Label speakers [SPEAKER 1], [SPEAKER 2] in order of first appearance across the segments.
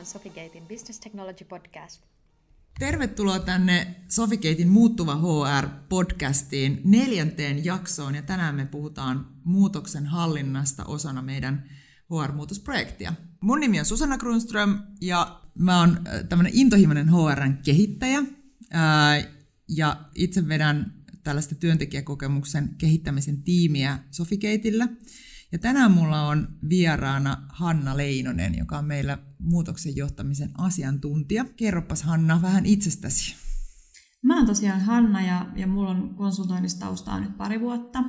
[SPEAKER 1] on Sofigatein Business Technology Podcast.
[SPEAKER 2] Tervetuloa tänne Sofigatein Muuttuva HR-podcastiin neljänteen jaksoon ja tänään me puhutaan muutoksen hallinnasta osana meidän HR-muutosprojektia. Mun nimi on Susanna Grunström ja mä oon äh, tämmönen intohimoinen HRn kehittäjä ja itse vedän tällaista työntekijäkokemuksen kehittämisen tiimiä Sofigateilla. Ja tänään mulla on vieraana Hanna Leinonen, joka on meillä muutoksen johtamisen asiantuntija. Kerropas Hanna vähän itsestäsi.
[SPEAKER 3] Mä oon tosiaan Hanna ja, ja mulla on konsultoinnista taustaa nyt pari vuotta.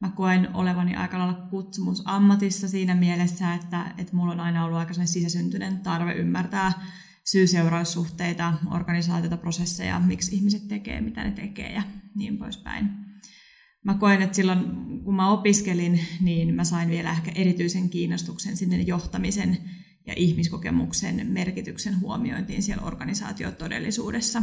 [SPEAKER 3] Mä koen olevani aika lailla kutsumusammatissa siinä mielessä, että, että mulla on aina ollut aika sisäsyntyinen tarve ymmärtää syy-seuraussuhteita, organisaatioita, prosesseja, miksi ihmiset tekee, mitä ne tekee ja niin poispäin. Mä koen, että silloin kun mä opiskelin, niin mä sain vielä ehkä erityisen kiinnostuksen sinne johtamisen ja ihmiskokemuksen merkityksen huomiointiin siellä organisaatiotodellisuudessa.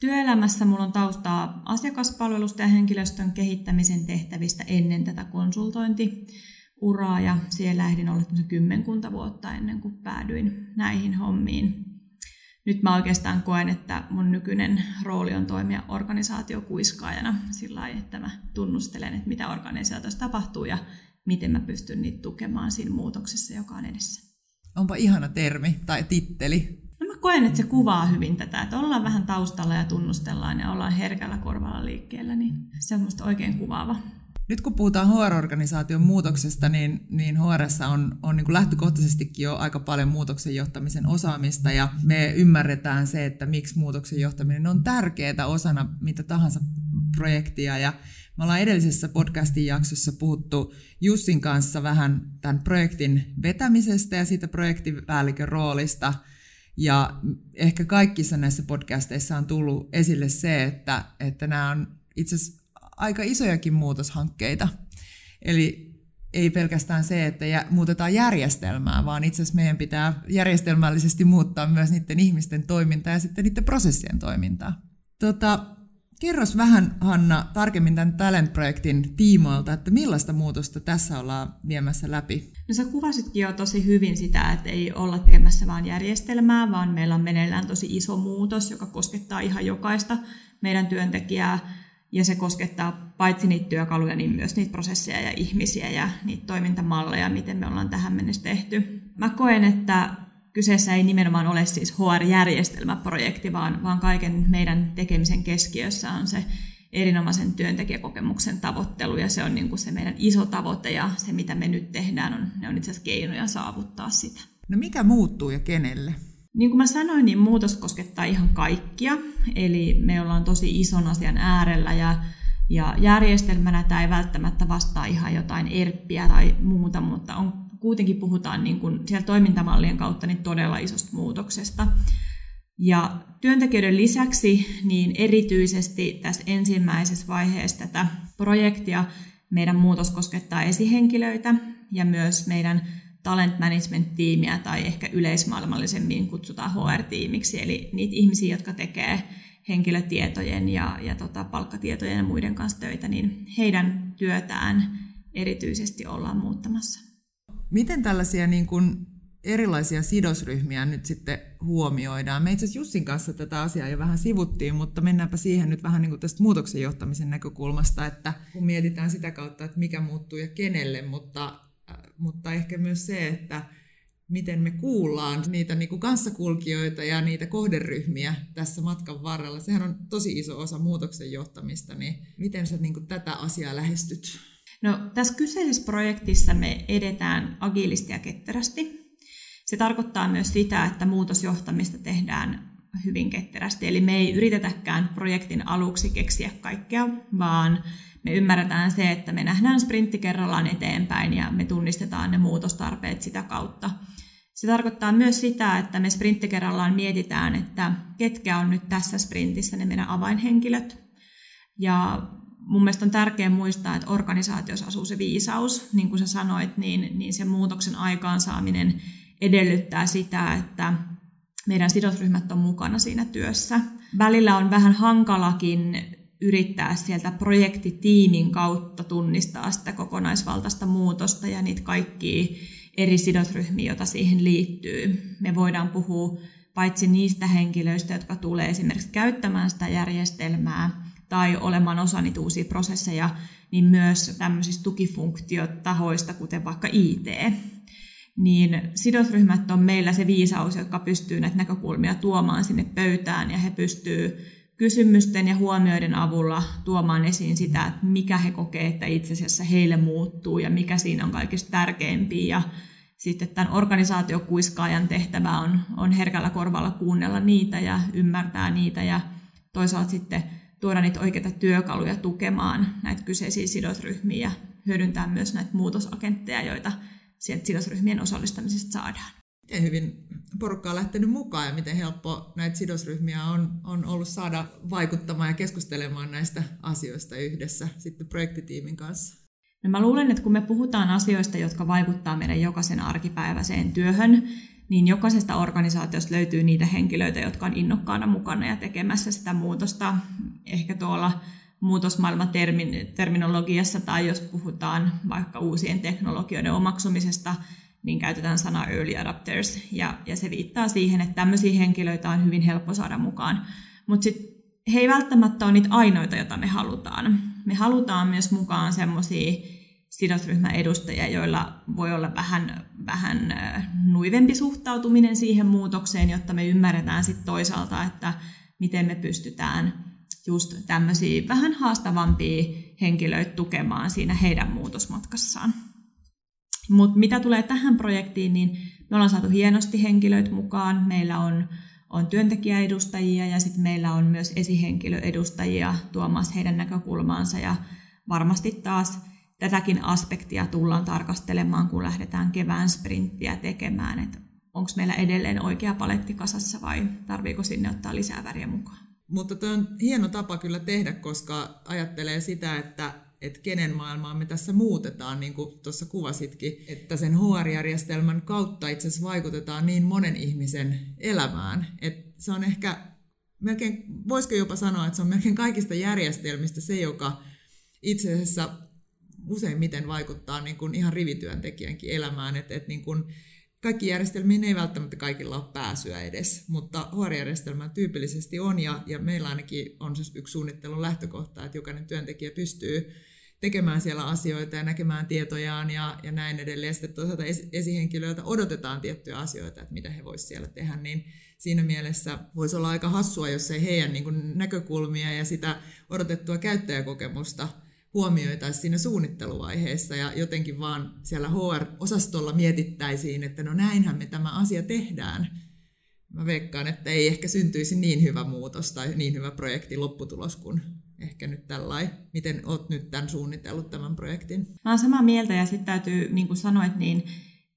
[SPEAKER 3] Työelämässä mulla on taustaa asiakaspalvelusta ja henkilöstön kehittämisen tehtävistä ennen tätä konsultointiuraa ja siellä ehdin olla kymmenkunta vuotta ennen kuin päädyin näihin hommiin. Nyt mä oikeastaan koen, että mun nykyinen rooli on toimia organisaatiokuiskaajana sillä lailla, että mä tunnustelen, että mitä organisaatiossa tapahtuu ja miten mä pystyn niitä tukemaan siinä muutoksessa, joka on edessä.
[SPEAKER 2] Onpa ihana termi tai titteli.
[SPEAKER 3] No mä koen, että se kuvaa hyvin tätä, että ollaan vähän taustalla ja tunnustellaan ja ollaan herkällä korvalla liikkeellä, niin se on musta oikein kuvaava.
[SPEAKER 2] Nyt kun puhutaan HR-organisaation muutoksesta, niin, niin HR on, on niin kuin lähtökohtaisestikin jo aika paljon muutoksen johtamisen osaamista ja me ymmärretään se, että miksi muutoksen johtaminen on tärkeää osana mitä tahansa projektia ja me ollaan edellisessä podcastin jaksossa puhuttu Jussin kanssa vähän tämän projektin vetämisestä ja siitä projektipäällikön roolista. Ja ehkä kaikissa näissä podcasteissa on tullut esille se, että, että nämä on itse asiassa aika isojakin muutoshankkeita. Eli ei pelkästään se, että muutetaan järjestelmää, vaan itse asiassa meidän pitää järjestelmällisesti muuttaa myös niiden ihmisten toimintaa ja sitten niiden prosessien toimintaa. Tota, Kerros vähän, Hanna, tarkemmin tämän Talent-projektin tiimoilta, että millaista muutosta tässä ollaan viemässä läpi?
[SPEAKER 3] No sä kuvasitkin jo tosi hyvin sitä, että ei olla tekemässä vain järjestelmää, vaan meillä on meneillään tosi iso muutos, joka koskettaa ihan jokaista meidän työntekijää, ja se koskettaa paitsi niitä työkaluja, niin myös niitä prosesseja ja ihmisiä ja niitä toimintamalleja, miten me ollaan tähän mennessä tehty. Mä koen, että kyseessä ei nimenomaan ole siis HR-järjestelmäprojekti, vaan, vaan kaiken meidän tekemisen keskiössä on se erinomaisen työntekijäkokemuksen tavoittelu, ja se on niin kuin se meidän iso tavoite, ja se mitä me nyt tehdään, on, ne on itse asiassa keinoja saavuttaa sitä.
[SPEAKER 2] No mikä muuttuu ja kenelle?
[SPEAKER 3] Niin kuin mä sanoin, niin muutos koskettaa ihan kaikkia, eli me ollaan tosi ison asian äärellä, ja ja järjestelmänä tämä ei välttämättä vastaa ihan jotain erppiä tai muuta, mutta on kuitenkin puhutaan niin kuin siellä toimintamallien kautta niin todella isosta muutoksesta. Ja työntekijöiden lisäksi niin erityisesti tässä ensimmäisessä vaiheessa tätä projektia meidän muutos koskettaa esihenkilöitä ja myös meidän talent management-tiimiä tai ehkä yleismaailmallisemmin kutsutaan HR-tiimiksi, eli niitä ihmisiä, jotka tekee henkilötietojen ja, ja tota, palkkatietojen ja muiden kanssa töitä, niin heidän työtään erityisesti ollaan muuttamassa.
[SPEAKER 2] Miten tällaisia niin kuin erilaisia sidosryhmiä nyt sitten huomioidaan? Me itse asiassa Jussin kanssa tätä asiaa jo vähän sivuttiin, mutta mennäänpä siihen nyt vähän niin kuin tästä muutoksen johtamisen näkökulmasta, että kun mietitään sitä kautta, että mikä muuttuu ja kenelle, mutta, mutta ehkä myös se, että miten me kuullaan niitä niin kuin kanssakulkijoita ja niitä kohderyhmiä tässä matkan varrella. Sehän on tosi iso osa muutoksen johtamista, niin miten sä niin kuin tätä asiaa lähestyt?
[SPEAKER 3] No, tässä kyseisessä projektissa me edetään agiilisti ja ketterästi. Se tarkoittaa myös sitä, että muutosjohtamista tehdään hyvin ketterästi. Eli me ei yritetäkään projektin aluksi keksiä kaikkea, vaan me ymmärretään se, että me nähdään sprintti kerrallaan eteenpäin ja me tunnistetaan ne muutostarpeet sitä kautta. Se tarkoittaa myös sitä, että me sprintti kerrallaan mietitään, että ketkä on nyt tässä sprintissä ne meidän avainhenkilöt. Ja mun mielestä on tärkeää muistaa, että organisaatiossa asuu se viisaus. Niin kuin sä sanoit, niin, niin se muutoksen aikaansaaminen edellyttää sitä, että meidän sidosryhmät on mukana siinä työssä. Välillä on vähän hankalakin yrittää sieltä projektitiimin kautta tunnistaa sitä kokonaisvaltaista muutosta ja niitä kaikkia eri sidosryhmiä, joita siihen liittyy. Me voidaan puhua paitsi niistä henkilöistä, jotka tulee esimerkiksi käyttämään sitä järjestelmää tai olemaan osa niitä uusia prosesseja, niin myös tämmöisistä tukifunktiotahoista, kuten vaikka IT. Niin sidosryhmät on meillä se viisaus, jotka pystyy näitä näkökulmia tuomaan sinne pöytään ja he pystyy kysymysten ja huomioiden avulla tuomaan esiin sitä, että mikä he kokee, että itse asiassa heille muuttuu ja mikä siinä on kaikista tärkeimpiä. Ja sitten tämän organisaatiokuiskaajan tehtävä on, on herkällä korvalla kuunnella niitä ja ymmärtää niitä ja toisaalta sitten tuoda niitä oikeita työkaluja tukemaan näitä kyseisiä sidosryhmiä ja hyödyntää myös näitä muutosagentteja, joita sieltä sidosryhmien osallistamisesta saadaan.
[SPEAKER 2] Miten hyvin porukka on lähtenyt mukaan ja miten helppo näitä sidosryhmiä on, on ollut saada vaikuttamaan ja keskustelemaan näistä asioista yhdessä sitten projektitiimin kanssa?
[SPEAKER 3] No mä luulen, että kun me puhutaan asioista, jotka vaikuttaa meidän jokaisen arkipäiväiseen työhön, niin jokaisesta organisaatiosta löytyy niitä henkilöitä, jotka on innokkaana mukana ja tekemässä sitä muutosta. Ehkä tuolla muutosmaailmaterminologiassa tai jos puhutaan vaikka uusien teknologioiden omaksumisesta, niin käytetään sanaa early adapters, ja, ja se viittaa siihen, että tämmöisiä henkilöitä on hyvin helppo saada mukaan. Mutta sitten he ei välttämättä ole niitä ainoita, joita me halutaan. Me halutaan myös mukaan semmoisia sidosryhmän edustajia, joilla voi olla vähän, vähän nuivempi suhtautuminen siihen muutokseen, jotta me ymmärretään sitten toisaalta, että miten me pystytään just tämmöisiä vähän haastavampia henkilöitä tukemaan siinä heidän muutosmatkassaan. Mutta mitä tulee tähän projektiin, niin me ollaan saatu hienosti henkilöitä mukaan. Meillä on, on työntekijäedustajia ja sitten meillä on myös esihenkilöedustajia tuomassa heidän näkökulmaansa ja varmasti taas tätäkin aspektia tullaan tarkastelemaan, kun lähdetään kevään sprinttiä tekemään, että onko meillä edelleen oikea paletti kasassa vai tarviiko sinne ottaa lisää väriä mukaan.
[SPEAKER 2] Mutta tuo on hieno tapa kyllä tehdä, koska ajattelee sitä, että että kenen maailmaa me tässä muutetaan, niin kuin tuossa kuvasitkin, että sen HR-järjestelmän kautta itse asiassa vaikutetaan niin monen ihmisen elämään, että se on ehkä melkein, voisiko jopa sanoa, että se on melkein kaikista järjestelmistä se, joka itse asiassa useimmiten vaikuttaa niin kuin ihan rivityöntekijänkin elämään, että, että niin kuin kaikki järjestelmiin ei välttämättä kaikilla ole pääsyä edes, mutta HR-järjestelmä tyypillisesti on, ja, ja meillä ainakin on siis yksi suunnittelun lähtökohta, että jokainen työntekijä pystyy tekemään siellä asioita ja näkemään tietojaan ja, ja näin edelleen. Sitten toisaalta esihenkilöiltä odotetaan tiettyjä asioita, että mitä he voisivat siellä tehdä, niin siinä mielessä voisi olla aika hassua, jos ei heidän niin näkökulmia ja sitä odotettua käyttäjäkokemusta huomioitaisiin siinä suunnitteluvaiheessa ja jotenkin vaan siellä HR-osastolla mietittäisiin, että no näinhän me tämä asia tehdään. Mä veikkaan, että ei ehkä syntyisi niin hyvä muutos tai niin hyvä projekti lopputulos kuin ehkä nyt tällainen. Miten olet nyt tämän suunnitellut tämän projektin?
[SPEAKER 3] Mä olen samaa mieltä ja sitten täytyy, niin kuin sanoit, niin,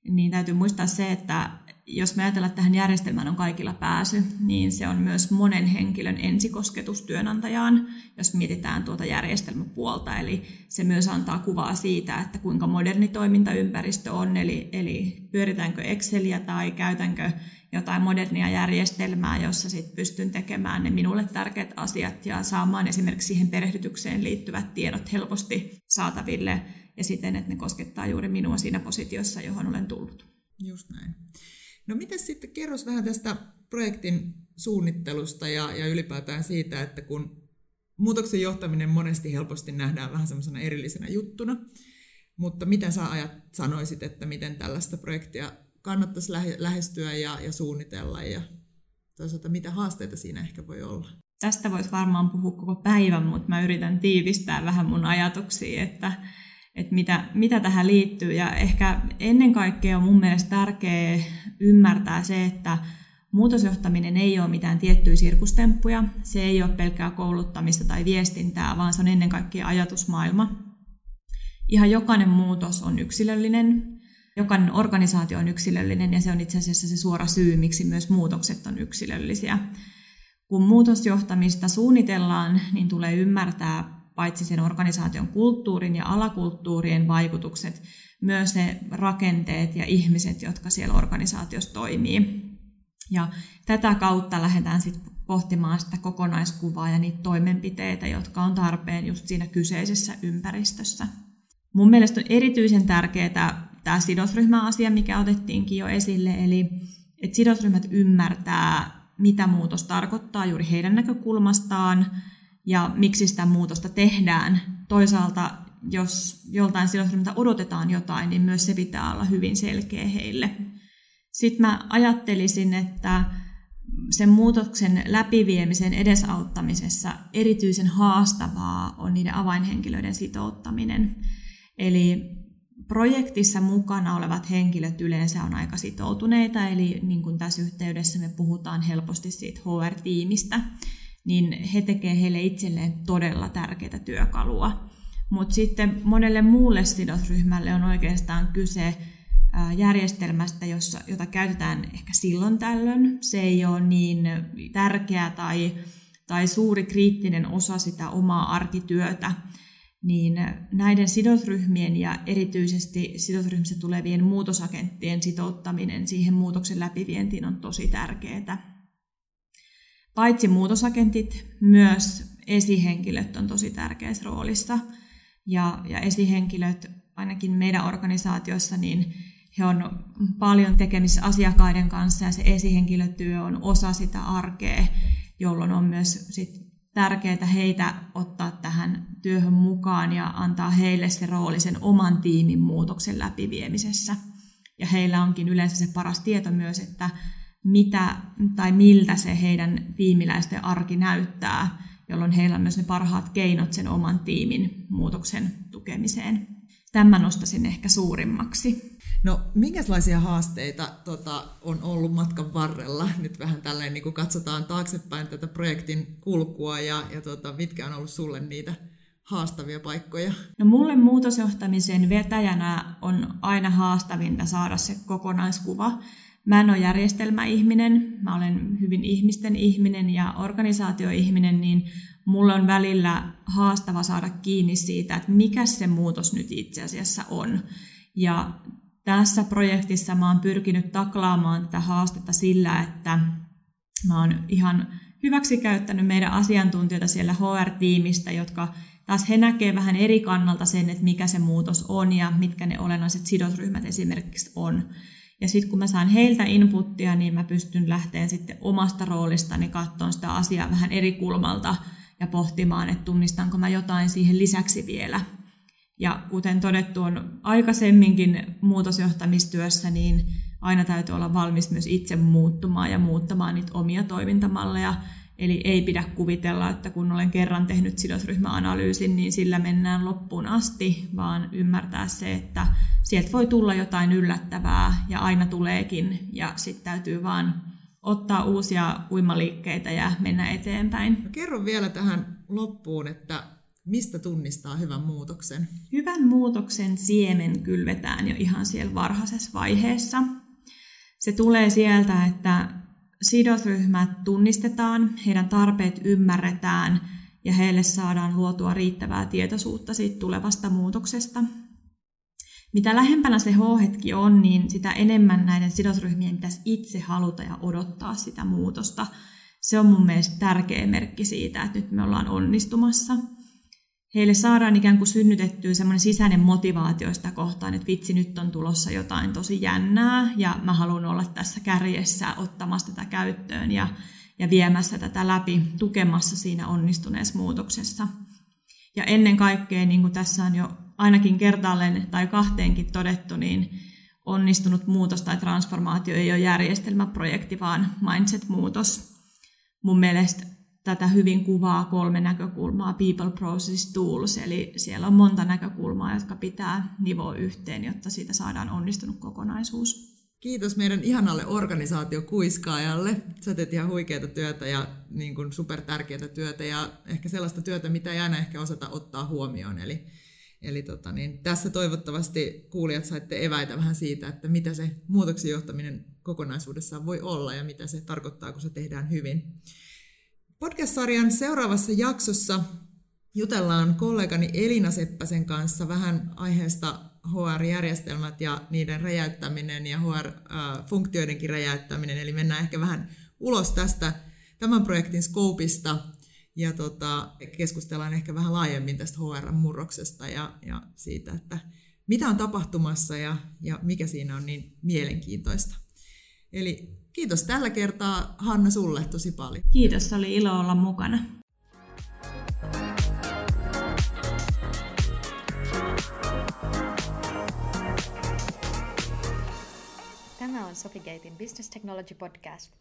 [SPEAKER 3] niin täytyy muistaa se, että jos me ajatellaan, että tähän järjestelmään on kaikilla pääsy, niin se on myös monen henkilön ensikosketus työnantajaan, jos mietitään tuota järjestelmäpuolta. Eli se myös antaa kuvaa siitä, että kuinka moderni toimintaympäristö on, eli, eli pyöritäänkö Exceliä tai käytänkö jotain modernia järjestelmää, jossa sit pystyn tekemään ne minulle tärkeät asiat ja saamaan esimerkiksi siihen perehdytykseen liittyvät tiedot helposti saataville ja siten, että ne koskettaa juuri minua siinä positiossa, johon olen tullut.
[SPEAKER 2] Just näin. No miten sitten, kerros vähän tästä projektin suunnittelusta ja, ja ylipäätään siitä, että kun muutoksen johtaminen monesti helposti nähdään vähän semmoisena erillisenä juttuna, mutta miten sä ajat, sanoisit, että miten tällaista projektia kannattaisi lähestyä ja, ja suunnitella ja toisaalta mitä haasteita siinä ehkä voi olla?
[SPEAKER 3] Tästä voisi varmaan puhua koko päivän, mutta mä yritän tiivistää vähän mun ajatuksia, että, että mitä, mitä tähän liittyy. Ja ehkä ennen kaikkea on mun mielestä tärkeää ymmärtää se, että muutosjohtaminen ei ole mitään tiettyjä sirkustemppuja. Se ei ole pelkkää kouluttamista tai viestintää, vaan se on ennen kaikkea ajatusmaailma. Ihan jokainen muutos on yksilöllinen jokainen organisaatio on yksilöllinen ja se on itse asiassa se suora syy, miksi myös muutokset on yksilöllisiä. Kun muutosjohtamista suunnitellaan, niin tulee ymmärtää paitsi sen organisaation kulttuurin ja alakulttuurien vaikutukset, myös ne rakenteet ja ihmiset, jotka siellä organisaatiossa toimii. Ja tätä kautta lähdetään sitten pohtimaan sitä kokonaiskuvaa ja niitä toimenpiteitä, jotka on tarpeen just siinä kyseisessä ympäristössä. Mun mielestä on erityisen tärkeää tämä sidosryhmäasia, mikä otettiinkin jo esille, eli että sidosryhmät ymmärtää, mitä muutos tarkoittaa juuri heidän näkökulmastaan ja miksi sitä muutosta tehdään. Toisaalta, jos joltain sidosryhmältä odotetaan jotain, niin myös se pitää olla hyvin selkeä heille. Sitten mä ajattelisin, että sen muutoksen läpiviemisen edesauttamisessa erityisen haastavaa on niiden avainhenkilöiden sitouttaminen. Eli projektissa mukana olevat henkilöt yleensä on aika sitoutuneita, eli niin kuin tässä yhteydessä me puhutaan helposti siitä HR-tiimistä, niin he tekevät heille itselleen todella tärkeää työkalua. Mutta sitten monelle muulle sidosryhmälle on oikeastaan kyse järjestelmästä, jossa, jota käytetään ehkä silloin tällöin. Se ei ole niin tärkeä tai, tai suuri kriittinen osa sitä omaa arkityötä, niin näiden sidosryhmien ja erityisesti sidosryhmistä tulevien muutosagenttien sitouttaminen siihen muutoksen läpivientiin on tosi tärkeää. Paitsi muutosagentit, myös esihenkilöt on tosi tärkeässä roolissa. Ja, ja esihenkilöt, ainakin meidän organisaatiossa, niin he on paljon tekemisissä asiakkaiden kanssa ja se esihenkilötyö on osa sitä arkea, jolloin on myös sit tärkeää heitä ottaa tähän työhön mukaan ja antaa heille se rooli sen oman tiimin muutoksen läpiviemisessä. Ja heillä onkin yleensä se paras tieto myös, että mitä tai miltä se heidän tiimiläisten arki näyttää, jolloin heillä on myös ne parhaat keinot sen oman tiimin muutoksen tukemiseen. Tämän nostaisin ehkä suurimmaksi.
[SPEAKER 2] No, minkälaisia haasteita tota, on ollut matkan varrella? Nyt vähän tälleen niin katsotaan taaksepäin tätä projektin kulkua ja, ja tota, mitkä on ollut sulle niitä haastavia paikkoja?
[SPEAKER 3] No mulle muutosjohtamisen vetäjänä on aina haastavinta saada se kokonaiskuva. Mä en ole järjestelmäihminen, mä olen hyvin ihmisten ihminen ja organisaatioihminen, niin mulle on välillä haastava saada kiinni siitä, että mikä se muutos nyt itse asiassa on. Ja tässä projektissa mä oon pyrkinyt taklaamaan tätä haastetta sillä, että mä oon ihan hyväksi käyttänyt meidän asiantuntijoita siellä HR-tiimistä, jotka taas he näkevät vähän eri kannalta sen, että mikä se muutos on ja mitkä ne olennaiset sidosryhmät esimerkiksi on. Ja sitten kun mä saan heiltä inputtia, niin mä pystyn lähteen sitten omasta roolistani katsomaan sitä asiaa vähän eri kulmalta ja pohtimaan, että tunnistanko mä jotain siihen lisäksi vielä. Ja kuten todettu on aikaisemminkin muutosjohtamistyössä, niin aina täytyy olla valmis myös itse muuttumaan ja muuttamaan niitä omia toimintamalleja. Eli ei pidä kuvitella, että kun olen kerran tehnyt sidosryhmäanalyysin, niin sillä mennään loppuun asti, vaan ymmärtää se, että sieltä voi tulla jotain yllättävää ja aina tuleekin ja sitten täytyy vaan ottaa uusia uimaliikkeitä ja mennä eteenpäin.
[SPEAKER 2] No kerro vielä tähän loppuun, että Mistä tunnistaa hyvän muutoksen?
[SPEAKER 3] Hyvän muutoksen siemen kylvetään jo ihan siellä varhaisessa vaiheessa. Se tulee sieltä, että sidosryhmät tunnistetaan, heidän tarpeet ymmärretään ja heille saadaan luotua riittävää tietoisuutta siitä tulevasta muutoksesta. Mitä lähempänä se H-hetki on, niin sitä enemmän näiden sidosryhmien pitäisi itse haluta ja odottaa sitä muutosta. Se on mun mielestä tärkeä merkki siitä, että nyt me ollaan onnistumassa – heille saadaan ikään kuin synnytettyä semmoinen sisäinen motivaatio sitä kohtaan, että vitsi, nyt on tulossa jotain tosi jännää ja mä haluan olla tässä kärjessä ottamassa tätä käyttöön ja, ja viemässä tätä läpi, tukemassa siinä onnistuneessa muutoksessa. Ja ennen kaikkea, niin kuin tässä on jo ainakin kertaalleen tai kahteenkin todettu, niin onnistunut muutos tai transformaatio ei ole järjestelmäprojekti, vaan mindset-muutos. Mun mielestä tätä hyvin kuvaa kolme näkökulmaa, People Process Tools, eli siellä on monta näkökulmaa, jotka pitää nivoa yhteen, jotta siitä saadaan onnistunut kokonaisuus.
[SPEAKER 2] Kiitos meidän ihanalle organisaatiokuiskaajalle. Sä teet ihan huikeaa työtä ja niin kuin supertärkeää työtä ja ehkä sellaista työtä, mitä ei aina ehkä osata ottaa huomioon. Eli, eli tota niin, tässä toivottavasti kuulijat saitte eväitä vähän siitä, että mitä se muutoksen johtaminen kokonaisuudessaan voi olla ja mitä se tarkoittaa, kun se tehdään hyvin. Podcast-sarjan seuraavassa jaksossa jutellaan kollegani Elina Seppäsen kanssa vähän aiheesta HR-järjestelmät ja niiden räjäyttäminen ja HR-funktioidenkin räjäyttäminen. Eli mennään ehkä vähän ulos tästä tämän projektin skoopista ja tota, keskustellaan ehkä vähän laajemmin tästä HR-murroksesta ja, ja siitä, että mitä on tapahtumassa ja, ja mikä siinä on niin mielenkiintoista. Eli kiitos tällä kertaa Hanna sulle tosi paljon.
[SPEAKER 3] Kiitos, oli ilo olla mukana.
[SPEAKER 1] Tämä on Sofigatein Business Technology Podcast.